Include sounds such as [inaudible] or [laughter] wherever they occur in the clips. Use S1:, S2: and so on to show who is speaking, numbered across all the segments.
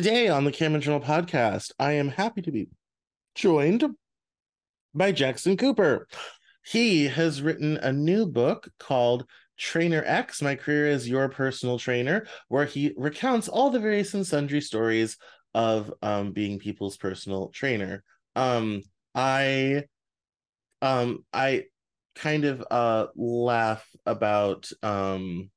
S1: Today on the Cameron Journal podcast, I am happy to be joined by Jackson Cooper. He has written a new book called Trainer X My Career as Your Personal Trainer, where he recounts all the various and sundry stories of um, being people's personal trainer. Um, I um I kind of uh laugh about um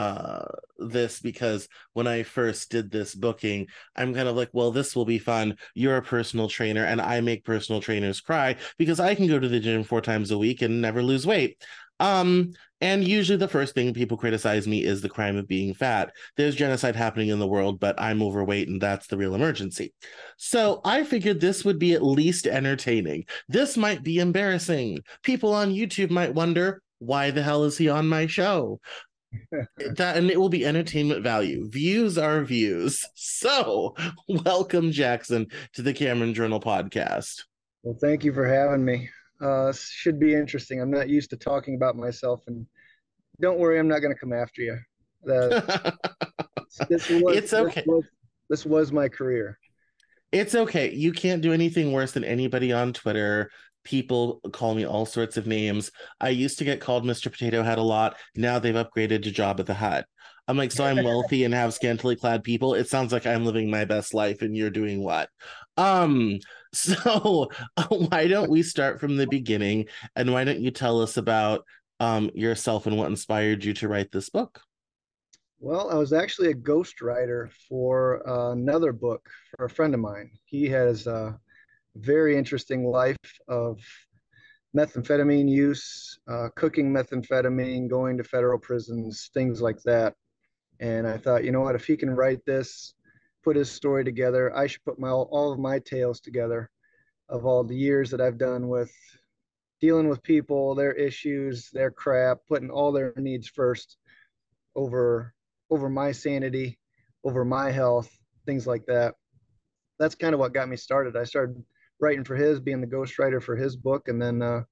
S1: uh this because when I first did this booking, I'm kind of like, well, this will be fun. You're a personal trainer, and I make personal trainers cry because I can go to the gym four times a week and never lose weight. Um, and usually the first thing people criticize me is the crime of being fat. There's genocide happening in the world, but I'm overweight and that's the real emergency. So I figured this would be at least entertaining. This might be embarrassing. People on YouTube might wonder, why the hell is he on my show? [laughs] that and it will be entertainment value. Views are views. So, welcome Jackson to the Cameron Journal podcast.
S2: Well, thank you for having me. Uh, should be interesting. I'm not used to talking about myself, and don't worry, I'm not going to come after you. [laughs]
S1: This was, it's okay.
S2: This was, this was my career.
S1: It's okay. You can't do anything worse than anybody on Twitter people call me all sorts of names. I used to get called Mr. Potato Head a lot. Now they've upgraded to Jabba the Hutt. I'm like, so I'm [laughs] wealthy and have scantily clad people. It sounds like I'm living my best life and you're doing what? Um, [laughs] so [laughs] why don't we start from the beginning and why don't you tell us about um yourself and what inspired you to write this book?
S2: Well, I was actually a ghostwriter for uh, another book for a friend of mine. He has uh, very interesting life of methamphetamine use, uh, cooking methamphetamine, going to federal prisons, things like that. And I thought, you know what, if he can write this, put his story together, I should put my all of my tales together of all the years that I've done with dealing with people, their issues, their crap, putting all their needs first over over my sanity, over my health, things like that. That's kind of what got me started. I started writing for his, being the ghostwriter for his book, and then uh,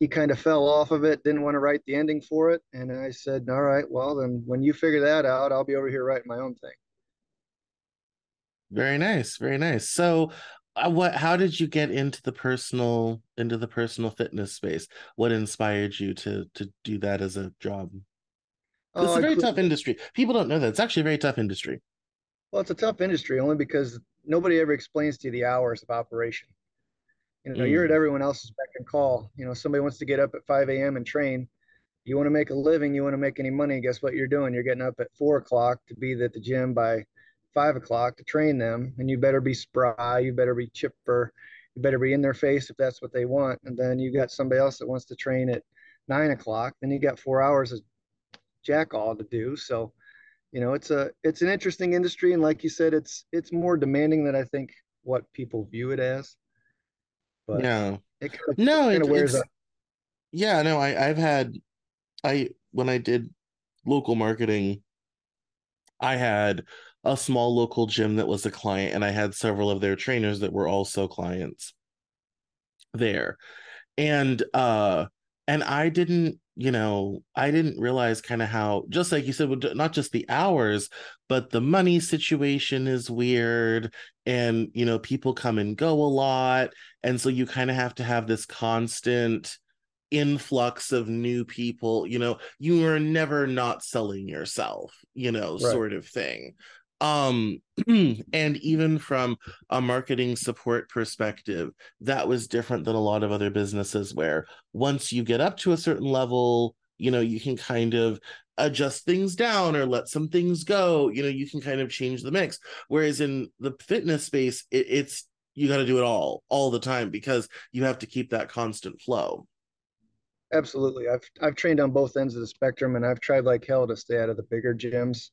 S2: he kind of fell off of it, didn't want to write the ending for it, and I said, "All right, well then, when you figure that out, I'll be over here writing my own thing."
S1: Very nice, very nice. So, uh, what? How did you get into the personal into the personal fitness space? What inspired you to to do that as a job? Oh, it's a very tough industry. People don't know that it's actually a very tough industry.
S2: Well, it's a tough industry only because nobody ever explains to you the hours of operation. You know, mm. you're at mm. everyone else's beck and call. You know, somebody wants to get up at 5 a.m. and train. You want to make a living, you want to make any money. Guess what you're doing? You're getting up at four o'clock to be at the gym by five o'clock to train them. And you better be spry, you better be chipper, you better be in their face if that's what they want. And then you got somebody else that wants to train at nine o'clock. Then you got four hours of jack all to do. So you know it's a it's an interesting industry and like you said it's it's more demanding than i think what people view it as.
S1: But yeah it kind of, no it, wears it's, yeah no i i've had i when i did local marketing i had a small local gym that was a client and i had several of their trainers that were also clients there. And uh and i didn't you know, I didn't realize kind of how, just like you said, not just the hours, but the money situation is weird. And, you know, people come and go a lot. And so you kind of have to have this constant influx of new people. You know, you are never not selling yourself, you know, right. sort of thing um [clears throat] and even from a marketing support perspective that was different than a lot of other businesses where once you get up to a certain level you know you can kind of adjust things down or let some things go you know you can kind of change the mix. Whereas in the fitness space it, it's you got to do it all all the time because you have to keep that constant flow.
S2: Absolutely. I've i've trained on both ends of the spectrum and i've tried like hell to stay out of the bigger gyms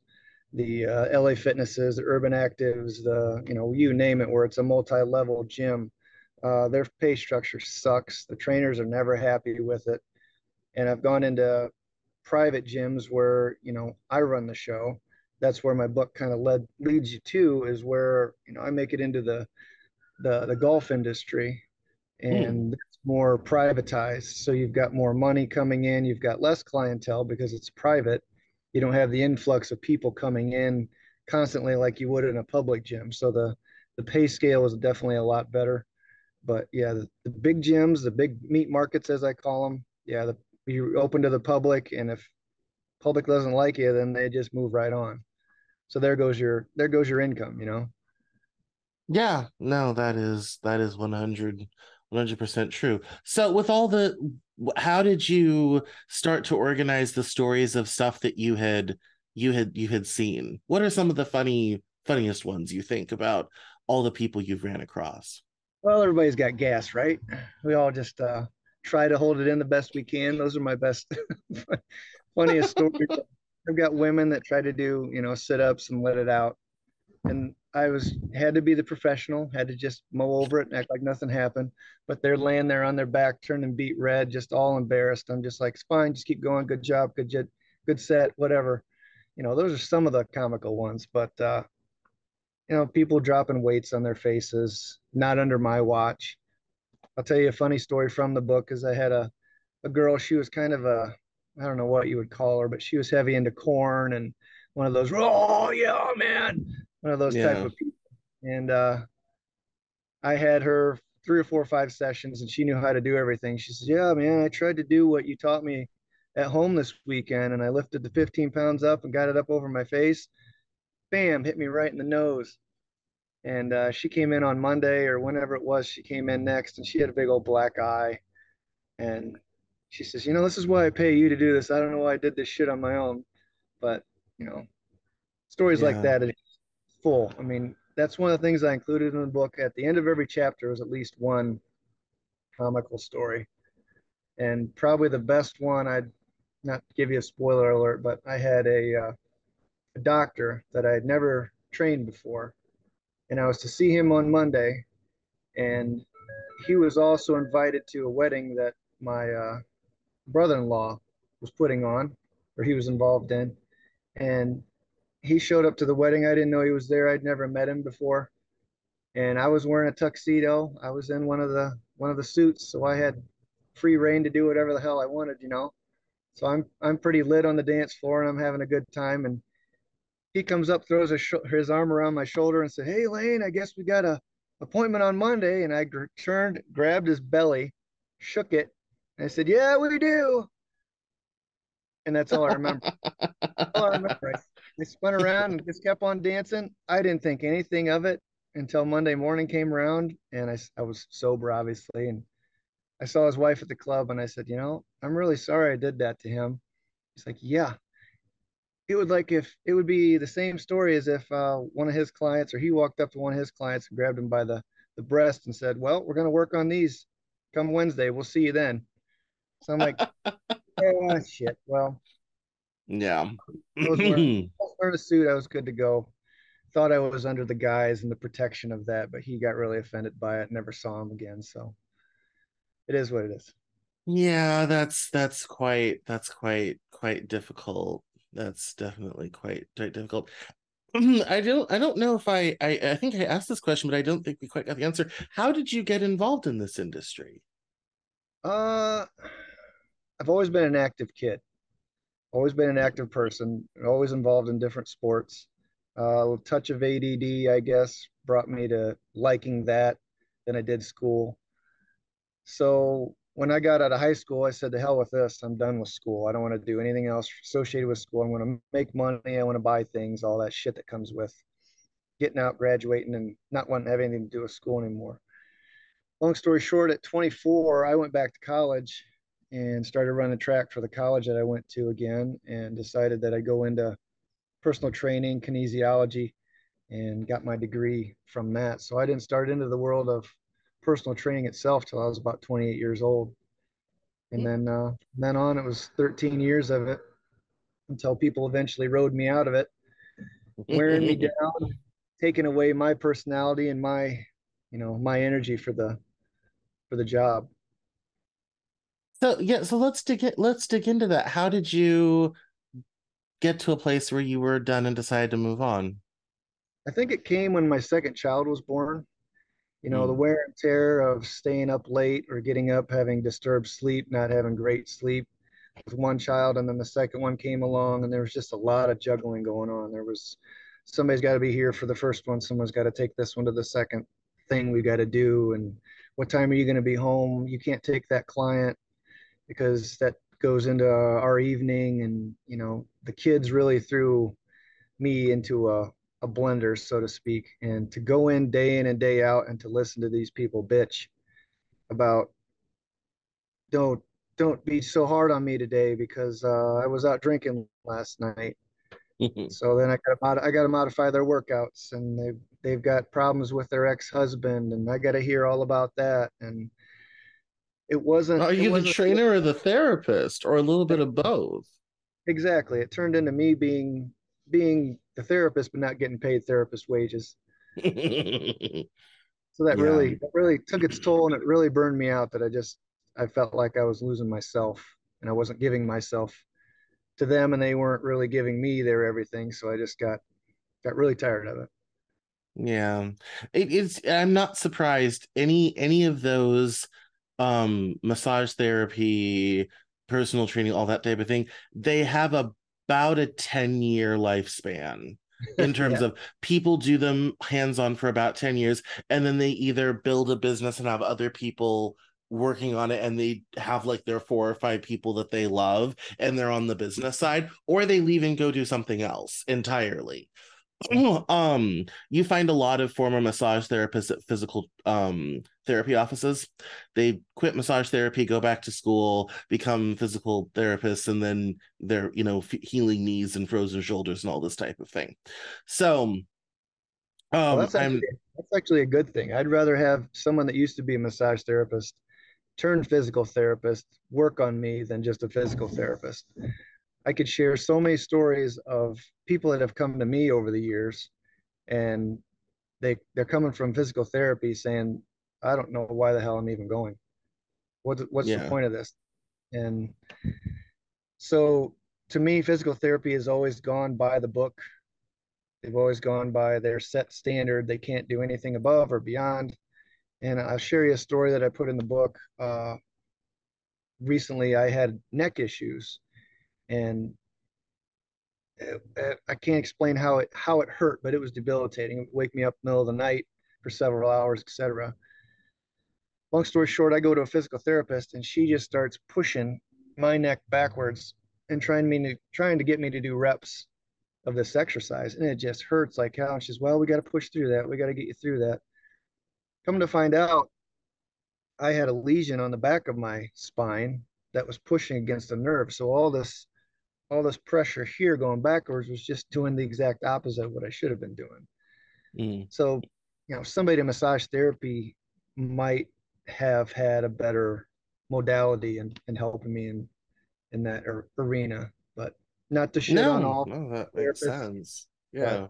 S2: the uh, LA Fitnesses, the Urban Actives, the you know you name it, where it's a multi-level gym. Uh, their pay structure sucks. The trainers are never happy with it, and I've gone into private gyms where you know I run the show. That's where my book kind of led leads you to is where you know I make it into the the the golf industry, hmm. and mm. it's more privatized. So you've got more money coming in. You've got less clientele because it's private you don't have the influx of people coming in constantly like you would in a public gym. So the the pay scale is definitely a lot better. But yeah, the, the big gyms, the big meat markets, as I call them, yeah, the, you open to the public, and if public doesn't like you, then they just move right on. So there goes your there goes your income, you know.
S1: Yeah, no, that is that is 100 100% true. So with all the how did you start to organize the stories of stuff that you had you had you had seen? What are some of the funny funniest ones you think about all the people you've ran across?
S2: Well, everybody's got gas, right? We all just uh, try to hold it in the best we can. Those are my best, [laughs] funniest [laughs] stories. I've got women that try to do, you know, sit ups and let it out. And I was had to be the professional, had to just mow over it and act like nothing happened. But they're laying there on their back, turning beet red, just all embarrassed. I'm just like, it's fine, just keep going. Good job, good jet, good set, whatever. You know, those are some of the comical ones. But uh, you know, people dropping weights on their faces, not under my watch. I'll tell you a funny story from the book because I had a, a girl, she was kind of a, I don't know what you would call her, but she was heavy into corn and one of those, oh yeah, man, one of those yeah. type of people. And uh, I had her three or four or five sessions and she knew how to do everything. She says, yeah, man, I tried to do what you taught me at home this weekend and I lifted the 15 pounds up and got it up over my face bam, hit me right in the nose. And uh, she came in on Monday or whenever it was, she came in next and she had a big old black eye. And she says, You know, this is why I pay you to do this. I don't know why I did this shit on my own. But, you know, stories yeah. like that full. I mean, that's one of the things I included in the book. At the end of every chapter was at least one comical story. And probably the best one, I'd not give you a spoiler alert, but I had a, uh, a doctor that I had never trained before. And I was to see him on Monday. And he was also invited to a wedding that my uh, brother in law was putting on, or he was involved in. And he showed up to the wedding. I didn't know he was there. I'd never met him before. And I was wearing a tuxedo. I was in one of the one of the suits, so I had free rein to do whatever the hell I wanted, you know. So I'm I'm pretty lit on the dance floor and I'm having a good time. And he comes up, throws his, his arm around my shoulder and said, Hey, Lane, I guess we got a appointment on Monday. And I gr- turned, grabbed his belly, shook it. And I said, Yeah, we do. And that's all I remember. [laughs] all I remember. I, I spun around and just kept on dancing. I didn't think anything of it until Monday morning came around. And I, I was sober, obviously. And I saw his wife at the club and I said, You know, I'm really sorry I did that to him. He's like, Yeah, it would like if it would be the same story as if uh, one of his clients or he walked up to one of his clients and grabbed him by the the breast and said, "Well, we're going to work on these come Wednesday. We'll see you then." So I'm like, [laughs] "Oh shit." Well,
S1: yeah. [clears throat]
S2: wearing, a suit. I was good to go. Thought I was under the guise and the protection of that, but he got really offended by it. Never saw him again. So it is what it is.
S1: Yeah, that's that's quite that's quite quite difficult that's definitely quite, quite difficult. [clears throat] I don't I don't know if I, I I think I asked this question, but I don't think we quite got the answer. How did you get involved in this industry?
S2: Uh I've always been an active kid. Always been an active person, always involved in different sports. Uh, a touch of ADD, I guess, brought me to liking that than I did school. So when I got out of high school, I said, to hell with this. I'm done with school. I don't want to do anything else associated with school. I'm going to make money. I want to buy things, all that shit that comes with getting out, graduating, and not wanting to have anything to do with school anymore. Long story short, at 24, I went back to college and started running track for the college that I went to again and decided that I'd go into personal training, kinesiology, and got my degree from that. So I didn't start into the world of personal training itself till I was about 28 years old. And then uh, then on, it was 13 years of it until people eventually rode me out of it, wearing me [laughs] down, taking away my personality and my, you know, my energy for the for the job.
S1: So yeah, so let's dig it. Let's dig into that. How did you get to a place where you were done and decided to move on?
S2: I think it came when my second child was born you know, mm. the wear and tear of staying up late or getting up, having disturbed sleep, not having great sleep with one child. And then the second one came along and there was just a lot of juggling going on. There was somebody's got to be here for the first one. Someone's got to take this one to the second thing we got to do. And what time are you going to be home? You can't take that client because that goes into our evening. And, you know, the kids really threw me into a, a blender, so to speak. And to go in day in and day out and to listen to these people bitch about don't don't be so hard on me today because uh, I was out drinking last night. [laughs] so then I got I got to modify their workouts, and they've they've got problems with their ex husband, and I got to hear all about that. And it wasn't.
S1: Are you
S2: wasn't
S1: the trainer or the therapist, or a little bit of both?
S2: Exactly. It turned into me being being the therapist, but not getting paid therapist wages. so that [laughs] yeah. really that really took its toll, and it really burned me out. That I just I felt like I was losing myself and I wasn't giving myself to them and they weren't really giving me their everything. So I just got got really tired of it.
S1: Yeah. It is I'm not surprised any any of those um massage therapy, personal training, all that type of thing, they have about a 10 year lifespan in [laughs] terms yeah. of people do them hands on for about 10 years and then they either build a business and have other people working on it and they have like their four or five people that they love and they're on the business side or they leave and go do something else entirely [clears throat] um you find a lot of former massage therapists at physical um therapy offices. They quit massage therapy go back to school become physical therapists and then they're you know f- healing knees and frozen shoulders and all this type of thing. So um
S2: well, that's, actually, that's actually a good thing. I'd rather have someone that used to be a massage therapist turn physical therapist, work on me than just a physical therapist. I could share so many stories of people that have come to me over the years and they they're coming from physical therapy saying, I don't know why the hell I'm even going. What's what's yeah. the point of this? And so to me, physical therapy has always gone by the book. They've always gone by their set standard. They can't do anything above or beyond. And I'll share you a story that I put in the book. Uh, recently, I had neck issues, and it, it, I can't explain how it how it hurt, but it was debilitating. It would wake me up middle of the night for several hours, etc. Long story short, I go to a physical therapist, and she just starts pushing my neck backwards and trying me to trying to get me to do reps of this exercise, and it just hurts like hell. And she's, well, we got to push through that. We got to get you through that. Come to find out, I had a lesion on the back of my spine that was pushing against the nerve. So all this, all this pressure here going backwards was just doing the exact opposite of what I should have been doing. Mm. So, you know, somebody in massage therapy might have had a better modality in, in helping me in in that arena, but not to shit
S1: no,
S2: on all.
S1: No, that makes sense. Yeah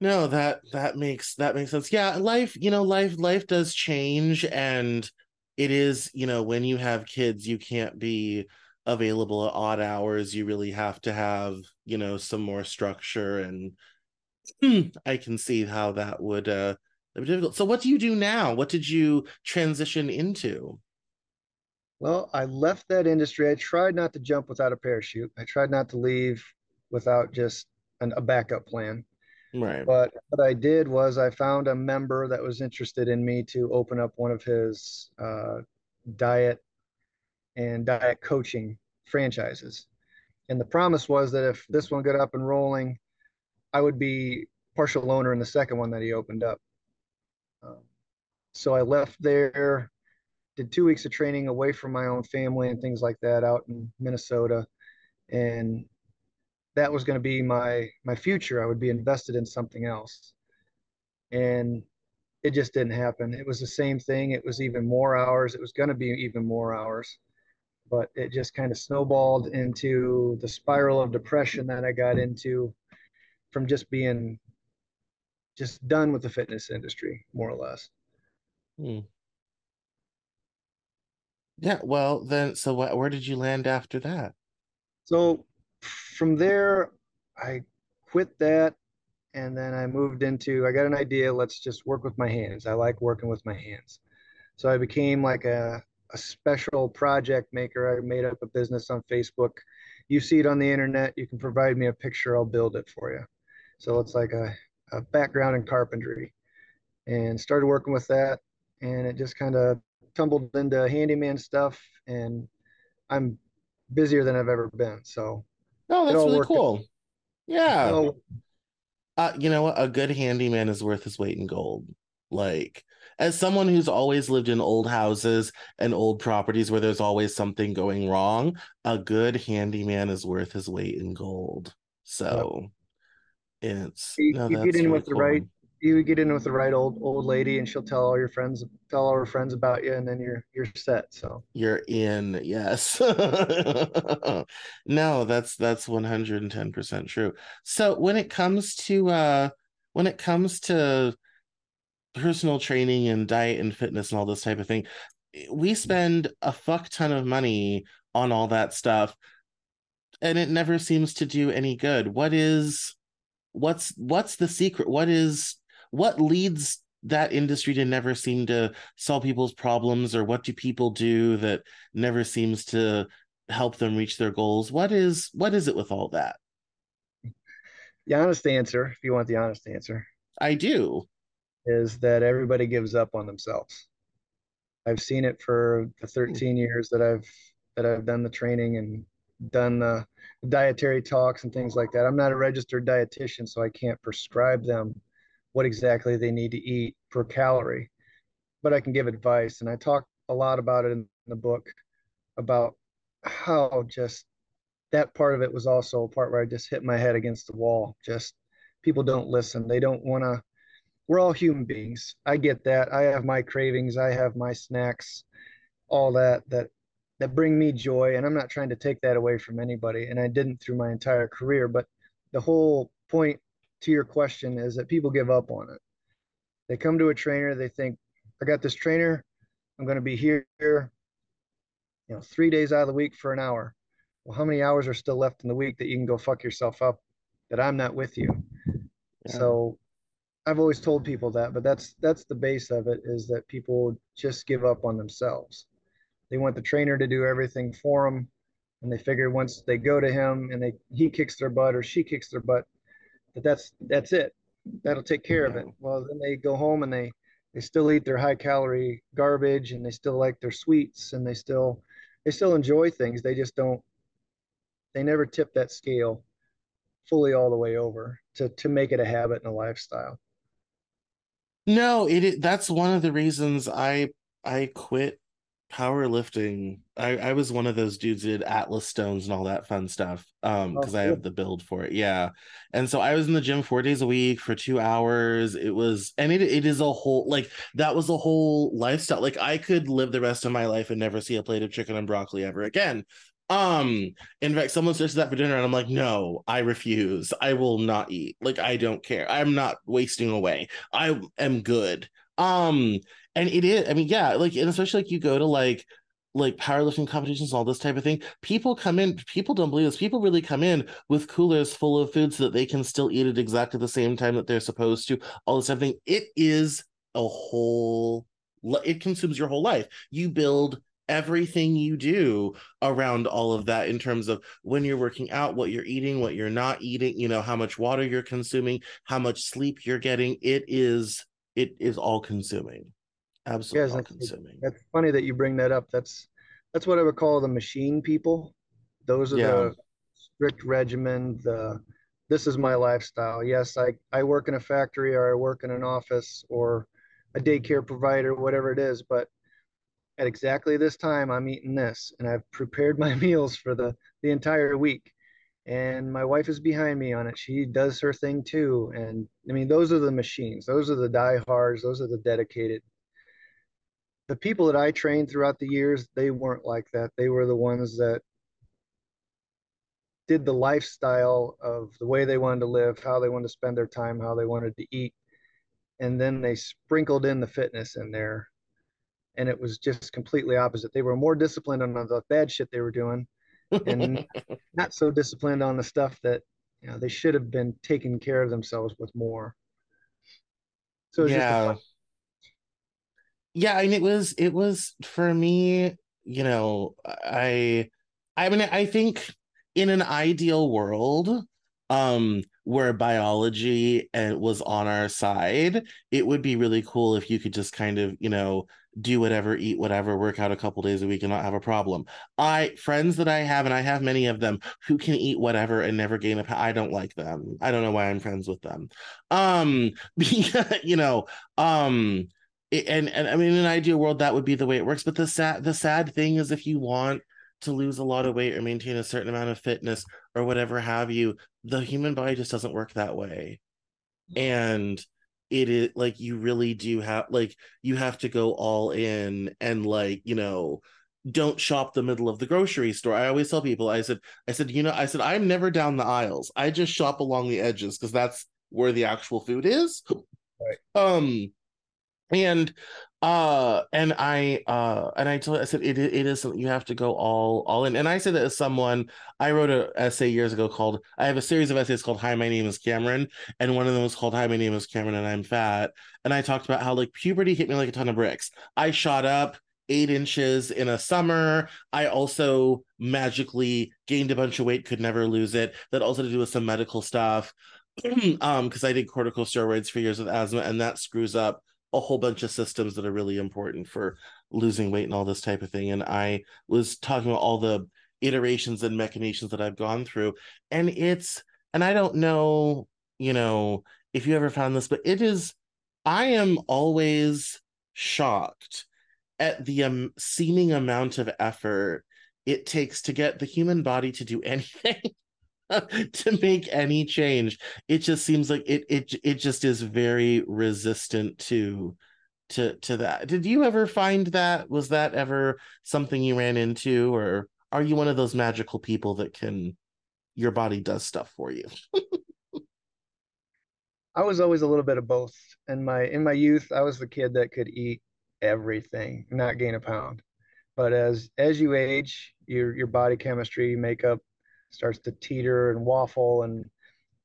S1: no that that makes that makes sense yeah life you know life life does change and it is you know when you have kids you can't be available at odd hours you really have to have you know some more structure and [clears throat] i can see how that would uh be difficult. So what do you do now? What did you transition into?
S2: Well i left that industry. I tried not to jump without a parachute. I tried not to leave without just an, a backup plan.
S1: Right.
S2: But what I did was I found a member that was interested in me to open up one of his uh, diet and diet coaching franchises. And the promise was that if this one got up and rolling, I would be partial owner in the second one that he opened up. Um, so I left there, did two weeks of training away from my own family and things like that out in Minnesota, and that was going to be my my future. I would be invested in something else, and it just didn't happen. It was the same thing. It was even more hours. It was going to be even more hours, but it just kind of snowballed into the spiral of depression that I got into from just being just done with the fitness industry, more or less. Hmm.
S1: Yeah, well, then, so what, where did you land after that?
S2: So from there, I quit that and then I moved into I got an idea, let's just work with my hands. I like working with my hands. So I became like a, a special project maker. I made up a business on Facebook. You see it on the internet, you can provide me a picture, I'll build it for you. So it's like a, a background in carpentry and started working with that. And it just kind of tumbled into handyman stuff. And I'm busier than I've ever been. So,
S1: oh, that's really cool. Out. Yeah.
S2: So,
S1: uh, you know what? A good handyman is worth his weight in gold. Like, as someone who's always lived in old houses and old properties where there's always something going wrong, a good handyman is worth his weight in gold. So it's
S2: you, no, you get in really with cool. the right you get in with the right old old lady and she'll tell all your friends tell all her friends about you and then you're you're set so
S1: you're in yes [laughs] no that's that's 110% true so when it comes to uh when it comes to personal training and diet and fitness and all this type of thing we spend a fuck ton of money on all that stuff and it never seems to do any good. What is what's what's the secret? What is what leads that industry to never seem to solve people's problems or what do people do that never seems to help them reach their goals? What is what is it with all that?
S2: The honest answer if you want the honest answer.
S1: I do
S2: is that everybody gives up on themselves i've seen it for the hmm. 13 years that i've that i've done the training and done the dietary talks and things like that i'm not a registered dietitian so i can't prescribe them what exactly they need to eat per calorie, but I can give advice. And I talk a lot about it in the book about how just that part of it was also a part where I just hit my head against the wall. Just people don't listen. They don't want to. We're all human beings. I get that. I have my cravings. I have my snacks, all that that that bring me joy. And I'm not trying to take that away from anybody. And I didn't through my entire career. But the whole point to your question is that people give up on it. They come to a trainer, they think, I got this trainer, I'm going to be here, you know, three days out of the week for an hour. Well, how many hours are still left in the week that you can go fuck yourself up that I'm not with you? Yeah. So I've always told people that, but that's that's the base of it is that people just give up on themselves. They want the trainer to do everything for them, and they figure once they go to him and they he kicks their butt or she kicks their butt, that that's that's it. That'll take care of it. Well, then they go home and they they still eat their high calorie garbage and they still like their sweets and they still they still enjoy things. They just don't they never tip that scale fully all the way over to to make it a habit and a lifestyle.
S1: No, it that's one of the reasons I I quit powerlifting. I, I was one of those dudes did atlas stones and all that fun stuff um because oh, i have the build for it yeah. And so i was in the gym four days a week for two hours. It was and it, it is a whole like that was a whole lifestyle. Like i could live the rest of my life and never see a plate of chicken and broccoli ever again um in fact someone says that for dinner and i'm like no i refuse. I will not eat. Like i don't care. I'm not wasting away. I am good. Um and it is i mean yeah like and especially like you go to like like powerlifting competitions and all this type of thing people come in people don't believe this. People really come in with coolers full of food so that they can still eat it exactly the same time that they're supposed to all this type of thing. It is a whole it consumes your whole life. You build everything you do around all of that in terms of when you're working out what you're eating what you're not eating you know how much water you're consuming how much sleep you're getting it is it is all consuming absolutely yes, consuming.
S2: That's funny that you bring that up. That's that's what I would call the machine people. Those are yeah. the strict regimen. The this is my lifestyle. Yes, I I work in a factory or I work in an office or a daycare provider, whatever it is. But at exactly this time, I'm eating this, and I've prepared my [laughs] meals for the the entire week. And my wife is behind me on it. She does her thing too. And I mean, those are the machines. Those are the diehards. Those are the dedicated the people that I trained throughout the years, they weren't like that. They were the ones that did the lifestyle of the way they wanted to live, how they wanted to spend their time, how they wanted to eat. And then they sprinkled in the fitness in there. And it was just completely opposite. They were more disciplined on the bad shit they were doing and [laughs] not so disciplined on the stuff that you know they should have been taking care of themselves with more.
S1: So yeah yeah and it was it was for me you know i i mean i think in an ideal world um where biology and was on our side, it would be really cool if you could just kind of, you know, do whatever, eat whatever, work out a couple days a week and not have a problem. I friends that I have, and I have many of them who can eat whatever and never gain a pound. I don't like them. I don't know why I'm friends with them. Um, [laughs] you know, um, and and I mean, in an ideal world, that would be the way it works. But the sad the sad thing is, if you want to lose a lot of weight or maintain a certain amount of fitness or whatever have you, the human body just doesn't work that way. And it is like you really do have like you have to go all in and like you know don't shop the middle of the grocery store. I always tell people i said i said you know i said i'm never down the aisles. I just shop along the edges because that's where the actual food is.
S2: Right.
S1: um and uh and i uh and i told i said it, it is you have to go all all in and i said that as someone i wrote an essay years ago called i have a series of essays called hi my name is cameron and one of them was called hi my name is cameron and i'm fat and i talked about how like puberty hit me like a ton of bricks i shot up eight inches in a summer. I also magically gained a bunch of weight, could never lose it. That also to do with some medical stuff. [clears throat] um, because I did corticosteroids for years with asthma, and that screws up a whole bunch of systems that are really important for losing weight and all this type of thing. And I was talking about all the iterations and machinations that I've gone through. And it's, and I don't know, you know, if you ever found this, but it is, I am always shocked at the um, seeming amount of effort it takes to get the human body to do [laughs] anything. [laughs] to make any change. It just seems like it it it just is very resistant to to to that. Did you ever find that? Was that ever something you ran into, or are you one of those magical people that can your body does stuff for you? [laughs]
S2: I was always a little bit of both. In my in my youth, I was the kid that could eat everything, not gain a pound. But as as you age, your your body chemistry, makeup starts to teeter and waffle and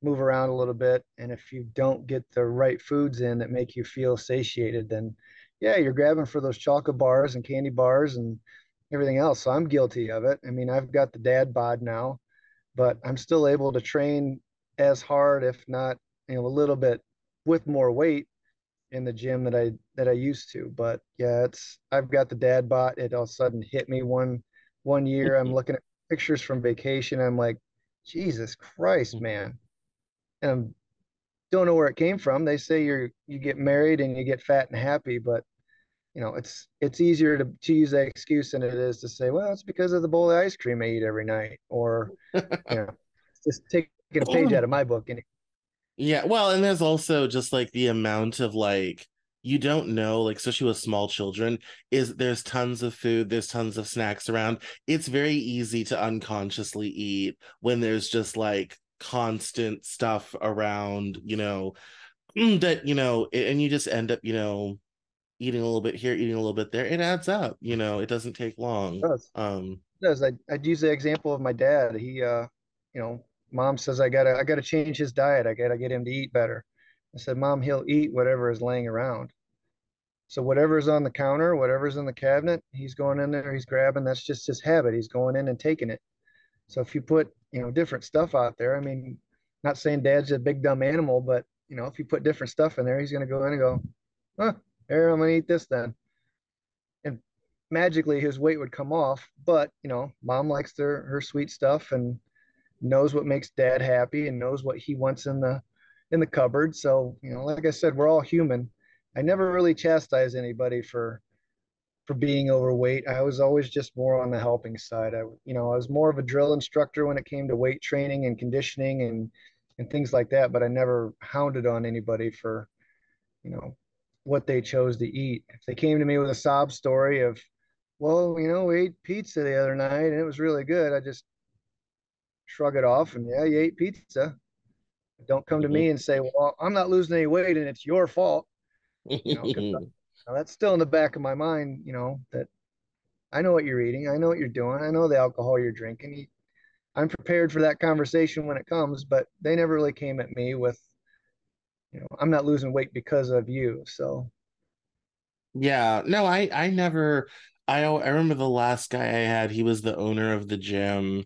S2: move around a little bit. And if you don't get the right foods in that make you feel satiated, then yeah, you're grabbing for those chocolate bars and candy bars and everything else. So I'm guilty of it. I mean, I've got the dad bod now, but I'm still able to train as hard, if not, you know, a little bit with more weight in the gym that I that I used to. But yeah, it's I've got the dad bod. It all of a sudden hit me one one year. I'm [laughs] looking at pictures from vacation. I'm like, Jesus Christ, mm-hmm. man. And don't know where it came from. They say you're you get married and you get fat and happy, but you know, it's it's easier to, to use that excuse than it is to say, well, it's because of the bowl of ice cream I eat every night, or [laughs] you know, just taking a page oh. out of my book. And
S1: yeah, well, and there's also just like the amount of like you don't know like especially with small children is there's tons of food there's tons of snacks around. It's very easy to unconsciously eat when there's just like constant stuff around you know that you know and you just end up you know eating a little bit here eating a little bit there. It adds up you know it doesn't take long.
S2: It does.
S1: um
S2: it does. I, i'd use the example of my dad. He uh you know mom says i gotta i gotta change his diet. I gotta get him to eat better. I said, Mom, he'll eat whatever is laying around. So whatever's on the counter, whatever's in the cabinet, he's going in there, he's grabbing. That's just his habit. He's going in and taking it. So if you put, you know, different stuff out there, I mean, not saying dad's a big dumb animal, but you know, if you put different stuff in there, he's gonna go in and go, huh, here, I'm gonna eat this then. And magically his weight would come off. But, you know, mom likes their her sweet stuff and knows what makes dad happy and knows what he wants in the in the cupboard. So, you know, like I said, we're all human I never really chastised anybody for for being overweight. I was always just more on the helping side. I, you know, I was more of a drill instructor when it came to weight training and conditioning and and things like that. But I never hounded on anybody for, you know, what they chose to eat. If they came to me with a sob story of, well, you know, we ate pizza the other night and it was really good, I just shrug it off and yeah, you ate pizza. Don't come to mm-hmm. me and say, well, I'm not losing any weight and it's your fault. You know, [laughs] that's still in the back of my mind, you know, that I know what you're eating. I know what you're doing. I know the alcohol you're drinking. I'm prepared for that conversation when it comes, but they never really came at me with, you know, I'm not losing weight because of you. So,
S1: yeah, no, I, I never, I, I remember the last guy I had, he was the owner of the gym.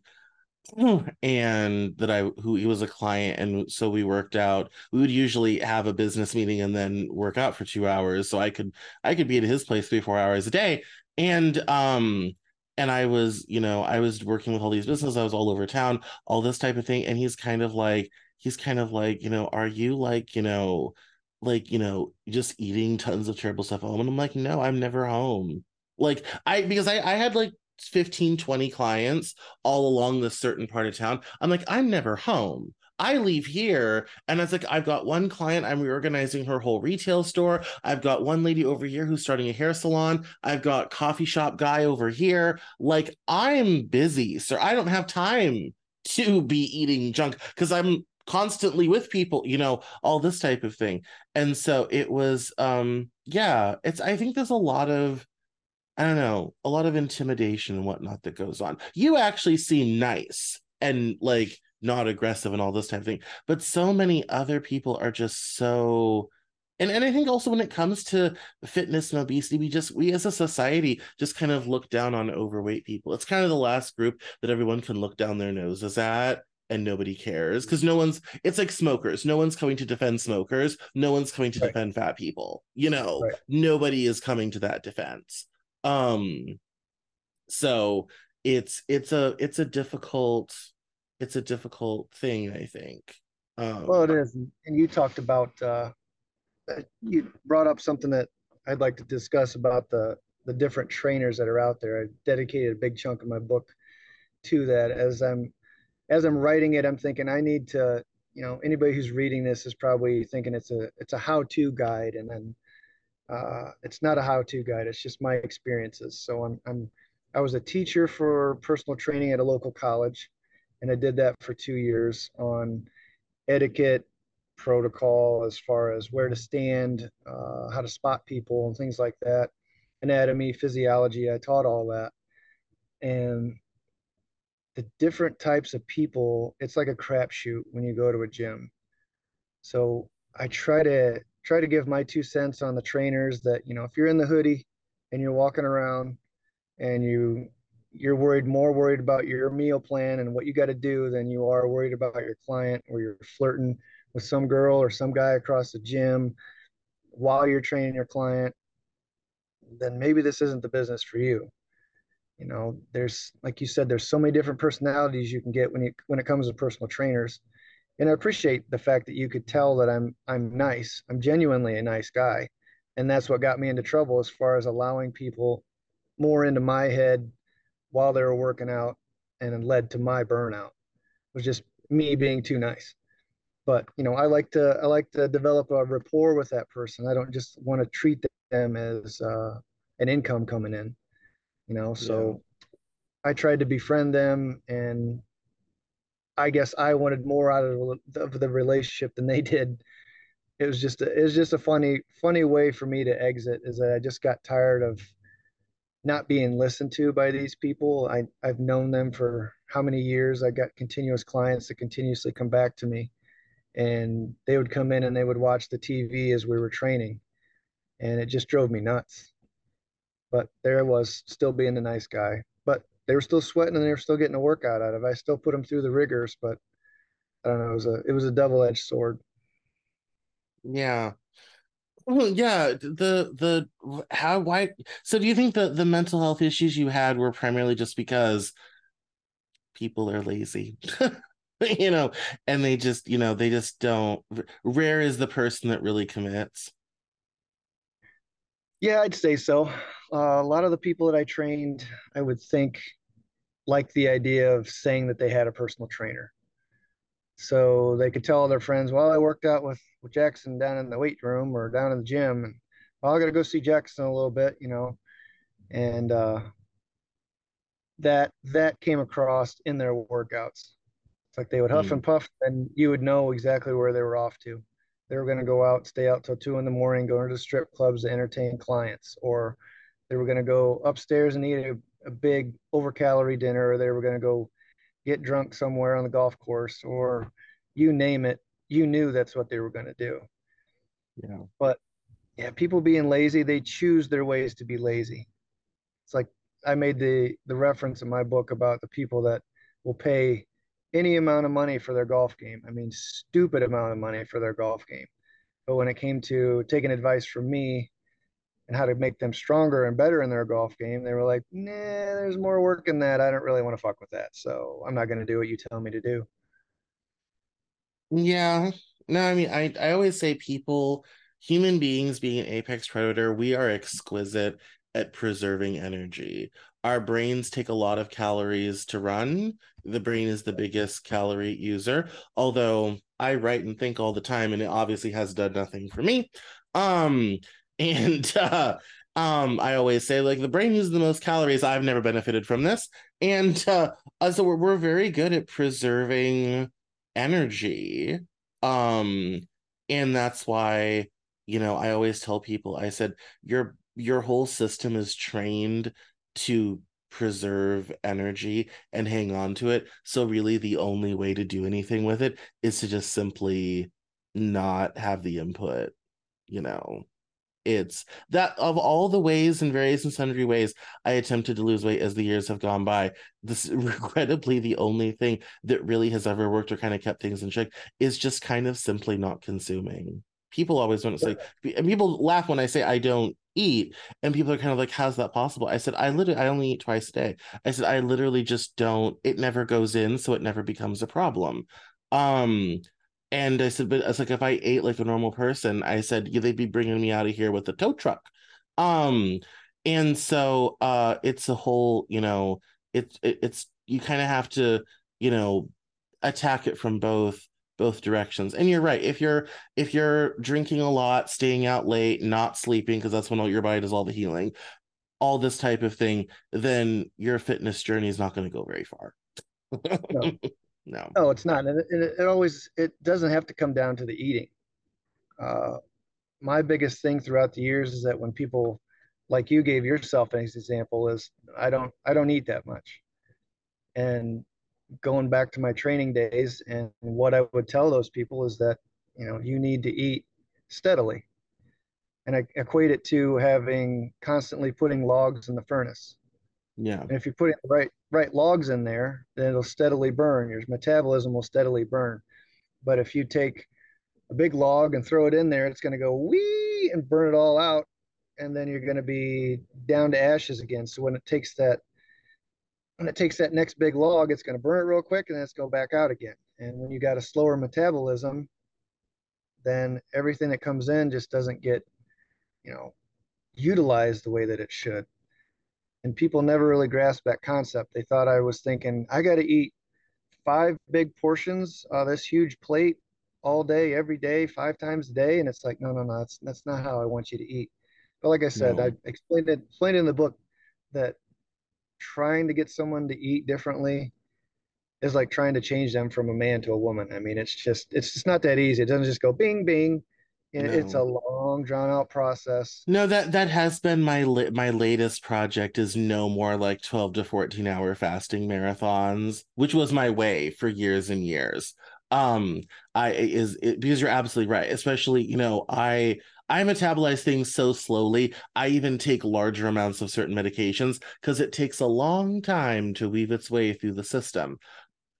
S1: And that I who he was a client and so we worked out. We would usually have a business meeting and then work out for 2 hours so I could I could be at his place 3 4 hours a day. And um and I was you know I was working with all these businesses I was all over town all this type of thing and he's kind of like he's kind of like you know are you like you know like you know just eating tons of terrible stuff home? And I'm like no I'm never home. Like I because I I had like 15, 20 clients all along this certain part of town. I'm like, I'm never home. I leave here and it's like I've got one client, I'm reorganizing her whole retail store. I've got one lady over here who's starting a hair salon. I've got coffee shop guy over here. Like I'm busy, sir. I don't have time to be eating junk because I'm constantly with people, you know, all this type of thing. And so it was um yeah, it's I think there's a lot of I don't know, a lot of intimidation and whatnot that goes on. You actually seem nice and like not aggressive and all this type of thing, but so many other people are just so. And, and I think also when it comes to fitness and obesity, we just we as a society just kind of look down on overweight people. It's kind of the last group that everyone can look down their noses at and nobody cares because no one's it's like smokers no one's coming to defend smokers no one's coming to right. defend fat people you know right. nobody is coming to that defense um so it's it's a it's a difficult it's a difficult thing i think.
S2: Um, well it is and you talked about uh you brought up something that i'd like to discuss about the the different trainers that are out there. I dedicated a big chunk of my book to that. As i'm as i'm writing it i'm thinking i need to you know anybody who's reading this is probably thinking it's a it's a how-to guide and then uh, it's not a how-to guide. It's just my experiences. So I'm, I'm, I was a teacher for personal training at a local college, and I did that for two years on etiquette, protocol, as far as where to stand, uh, how to spot people, and things like that. Anatomy, physiology. I taught all that, and the different types of people. It's like a crapshoot when you go to a gym. So I try to try to give my two cents on the trainers that you know if you're in the hoodie and you're walking around and you you're worried more worried about your meal plan and what you got to do than you are worried about your client or you're flirting with some girl or some guy across the gym while you're training your client then maybe this isn't the business for you. You know there's like you said there's so many different personalities you can get when you when it comes to personal trainers and I appreciate the fact that you could tell that I'm I'm nice. I'm genuinely a nice guy, and that's what got me into trouble as far as allowing people more into my head while they were working out, and it led to my burnout. It was just me being too nice. But you know, I like to I like to develop a rapport with that person. I don't just want to treat them as uh, an income coming in. You know, so yeah. I tried to befriend them and I guess I wanted more out of the relationship than they did. It was just a, it was just a funny funny way for me to exit is that I just got tired of not being listened to by these people. I I've known them for how many years? I got continuous clients that continuously come back to me and they would come in and they would watch the TV as we were training and it just drove me nuts. But there I was still being the nice guy. They were still sweating and they were still getting a workout out of it. I still put them through the rigors, but I don't know. It was a it was a double edged sword.
S1: Yeah. Well, yeah. The the how why so do you think that the mental health issues you had were primarily just because people are lazy? [laughs] you know, and they just, you know, they just don't rare is the person that really commits.
S2: Yeah, I'd say so. Uh, a lot of the people that I trained, I would think liked the idea of saying that they had a personal trainer. So they could tell their friends, well, I worked out with, with Jackson down in the weight room or down in the gym. And well, I got to go see Jackson a little bit, you know. And uh, that that came across in their workouts. It's like they would huff mm. and puff, and you would know exactly where they were off to. They were going to go out, stay out till two in the morning, go into strip clubs to entertain clients, or they were going to go upstairs and eat a a big over calorie dinner or they were going to go get drunk somewhere on the golf course or you name it you knew that's what they were going to do
S1: yeah
S2: but yeah people being lazy they choose their ways to be lazy it's like i made the the reference in my book about the people that will pay any amount of money for their golf game. I mean, stupid amount of money for their golf game. But when it came to taking advice from me and how to make them stronger and better in their golf game, they were like, nah, there's more work in that. I don't really want to fuck with that. So I'm not going to do what you tell me to do.
S1: Yeah. No, I mean, I, I always say people, human beings being an apex predator, we are exquisite at preserving energy. Our brains take a lot of calories to run. The brain is the biggest calorie user, although I write and think all the time, and it obviously has done nothing for me. Um, and [laughs] uh, um, I always say like the brain uses the most calories. I've never benefited from this, and uh, uh so we're we're very good at preserving energy. Um, and that's why you know I always tell people I said your your whole system is trained to preserve energy and hang on to it. So really the only way to do anything with it is to just simply not have the input, you know. It's that of all the ways and various and sundry ways I attempted to lose weight as the years have gone by, this [laughs] regrettably the only thing that really has ever worked or kind of kept things in check is just kind of simply not consuming. People always want to say, and people laugh when I say I don't eat and people are kind of like how's that possible? I said i literally i only eat twice a day. I said i literally just don't it never goes in so it never becomes a problem. Um and i said but it's like if i ate like a normal person i said yeah, they'd be bringing me out of here with a tow truck um and so uh it's a whole you know it's it, it's you kind of have to you know attack it from both both directions. And you're right. If you're if you're drinking a lot, staying out late, not sleeping because that's when all your body does all the healing, all this type of thing, then your fitness journey is not going to go very far.
S2: no. [laughs] no. No, it's not. And it, it, it, always it doesn't have to come down to the eating. Uh, my biggest thing throughout the years is that when people like you gave yourself an example is I don't I don't eat that much. And going back to my training days and what I would tell those people is that you know you need to eat steadily and I equate it to having constantly putting logs in the furnace
S1: yeah
S2: and if you put the right right logs in there then it'll steadily burn your metabolism will steadily burn but if you take a big log and throw it in there it's going to go wee and burn it all out and then you're going to be down to ashes again so when it takes that when it takes that next big log, it's going to burn it real quick and then it's go back out again. And when you got a slower metabolism, then everything that comes in just doesn't get, you know, utilized the way that it should. And people never really grasped that concept. They thought I was thinking, I got to eat five big portions of this huge plate all day, every day, five times a day. And it's like, no, no, no, that's, that's not how I want you to eat. But like I said, no. I explained it, explained in the book that trying to get someone to eat differently is like trying to change them from a man to a woman. I mean, it's just it's just not that easy. It doesn't just go bing bing. No. It's a long drawn out process.
S1: No, that that has been my my latest project is no more like 12 to 14 hour fasting marathons, which was my way for years and years. Um I is it, because you're absolutely right, especially, you know, I I metabolize things so slowly. I even take larger amounts of certain medications because it takes a long time to weave its way through the system.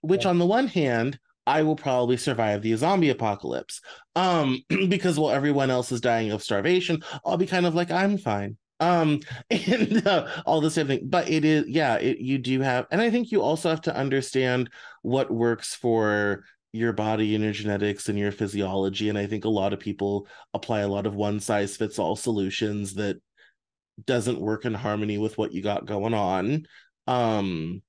S1: Which, yeah. on the one hand, I will probably survive the zombie apocalypse. Um, [clears throat] because while everyone else is dying of starvation, I'll be kind of like, I'm fine. Um, [laughs] and uh, all this thing. But it is, yeah, it, you do have, and I think you also have to understand what works for your body and your genetics and your physiology and i think a lot of people apply a lot of one size fits all solutions that doesn't work in harmony with what you got going on um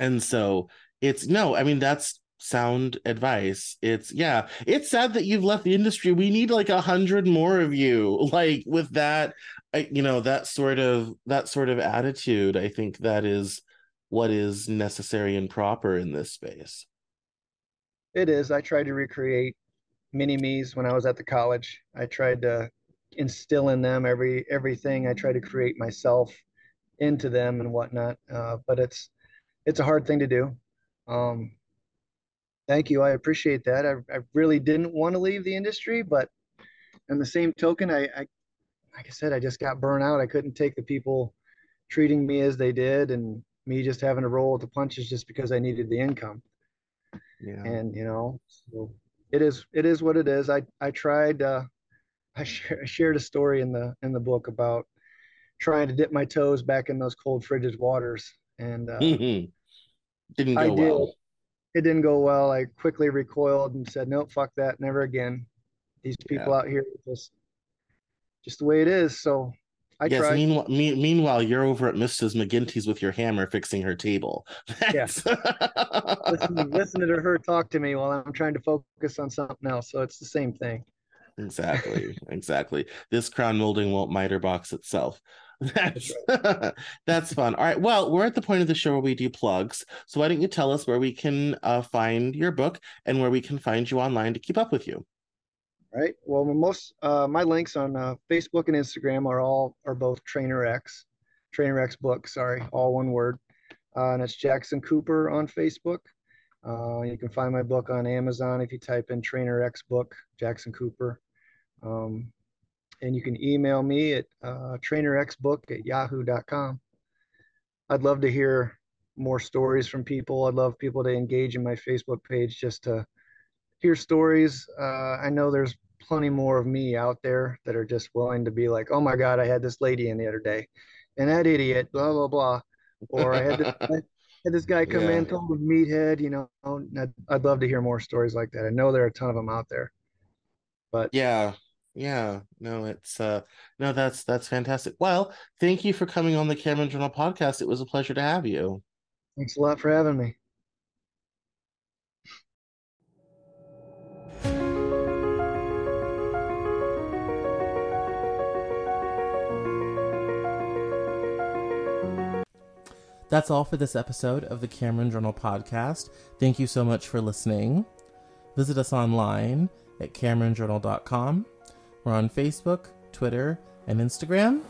S1: and so it's no i mean that's sound advice it's yeah it's sad that you've left the industry we need like a hundred more of you [laughs] like with that you know that sort of that sort of attitude i think that is what is necessary and proper in this space
S2: it is. I tried to recreate mini me's when I was at the college. I tried to instill in them every everything I try to create myself into them and whatnot. Uh, but it's it's a hard thing to do. Um, thank you. I appreciate that. I, I really didn't want to leave the industry, but in the same token, I, I like I said, I just got burnt out. I couldn't take the people treating me as they did and me just having to roll with the punches just because I needed the income. yeah. and you know, so it is it is what it is. I I tried. Uh, I, share, I shared a story in the in the book about trying to dip my toes back in those cold frigid waters, and uh, [laughs]
S1: didn't go I did. well.
S2: It didn't go well. I quickly recoiled and said, "Nope, fuck that, never again." These people yeah. out here just just the way it is. So I yes. Tried.
S1: Meanwhile, me, meanwhile, you're over at Mrs. McGinty's with your hammer fixing her table.
S2: Yes. [laughs] listening, listening to her talk to me while I'm trying to focus on something else. So it's the same thing.
S1: Exactly. exactly. This crown molding won't miter box itself. [laughs] That's [laughs] that's fun. All right. Well, we're at the point of the show where we do plugs. So why don't you tell us where we can uh, find your book and where we can find you online to keep up with you?
S2: right? Well, most uh, my links on uh, Facebook and Instagram are all are both Trainer X, Trainer X book. Sorry, all one word. Uh, and it's Jackson Cooper on Facebook. Uh, you can find my book on Amazon if you type in Trainer X book Jackson Cooper. Um, and you can email me at uh, trainerxbook at yahoo.com. I'd love to hear more stories from people. I'd love people to engage in my Facebook page just to hear stories. Uh, I know there's plenty more of me out there that are just willing to be like, oh my God, I had this lady in the other day and that idiot, blah, blah, blah. Or I had this, [laughs] I had this guy come yeah. in, told him meathead, you know, I'd, I'd love to hear more stories like that. I know there are a ton of them out there, but
S1: yeah, yeah, no, it's, uh, no, that's, that's fantastic. Well, thank you for coming on the Cameron Journal podcast. It was a pleasure to have you.
S2: Thanks a lot for having me.
S1: That's all for this episode of the Cameron Journal podcast. Thank you so much for listening. Visit us online at CameronJournal.com. We're on Facebook, Twitter, and Instagram,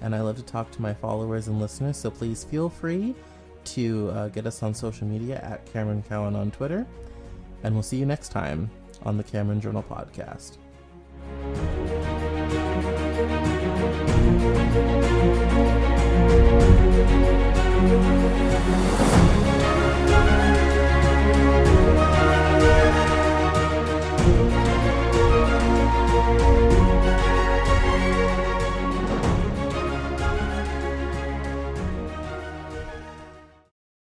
S1: and I love to talk to my followers and listeners, so please feel free to uh, get us on social media at Cameron Cowan on Twitter, and we'll see you next time on the Cameron Journal Podcast.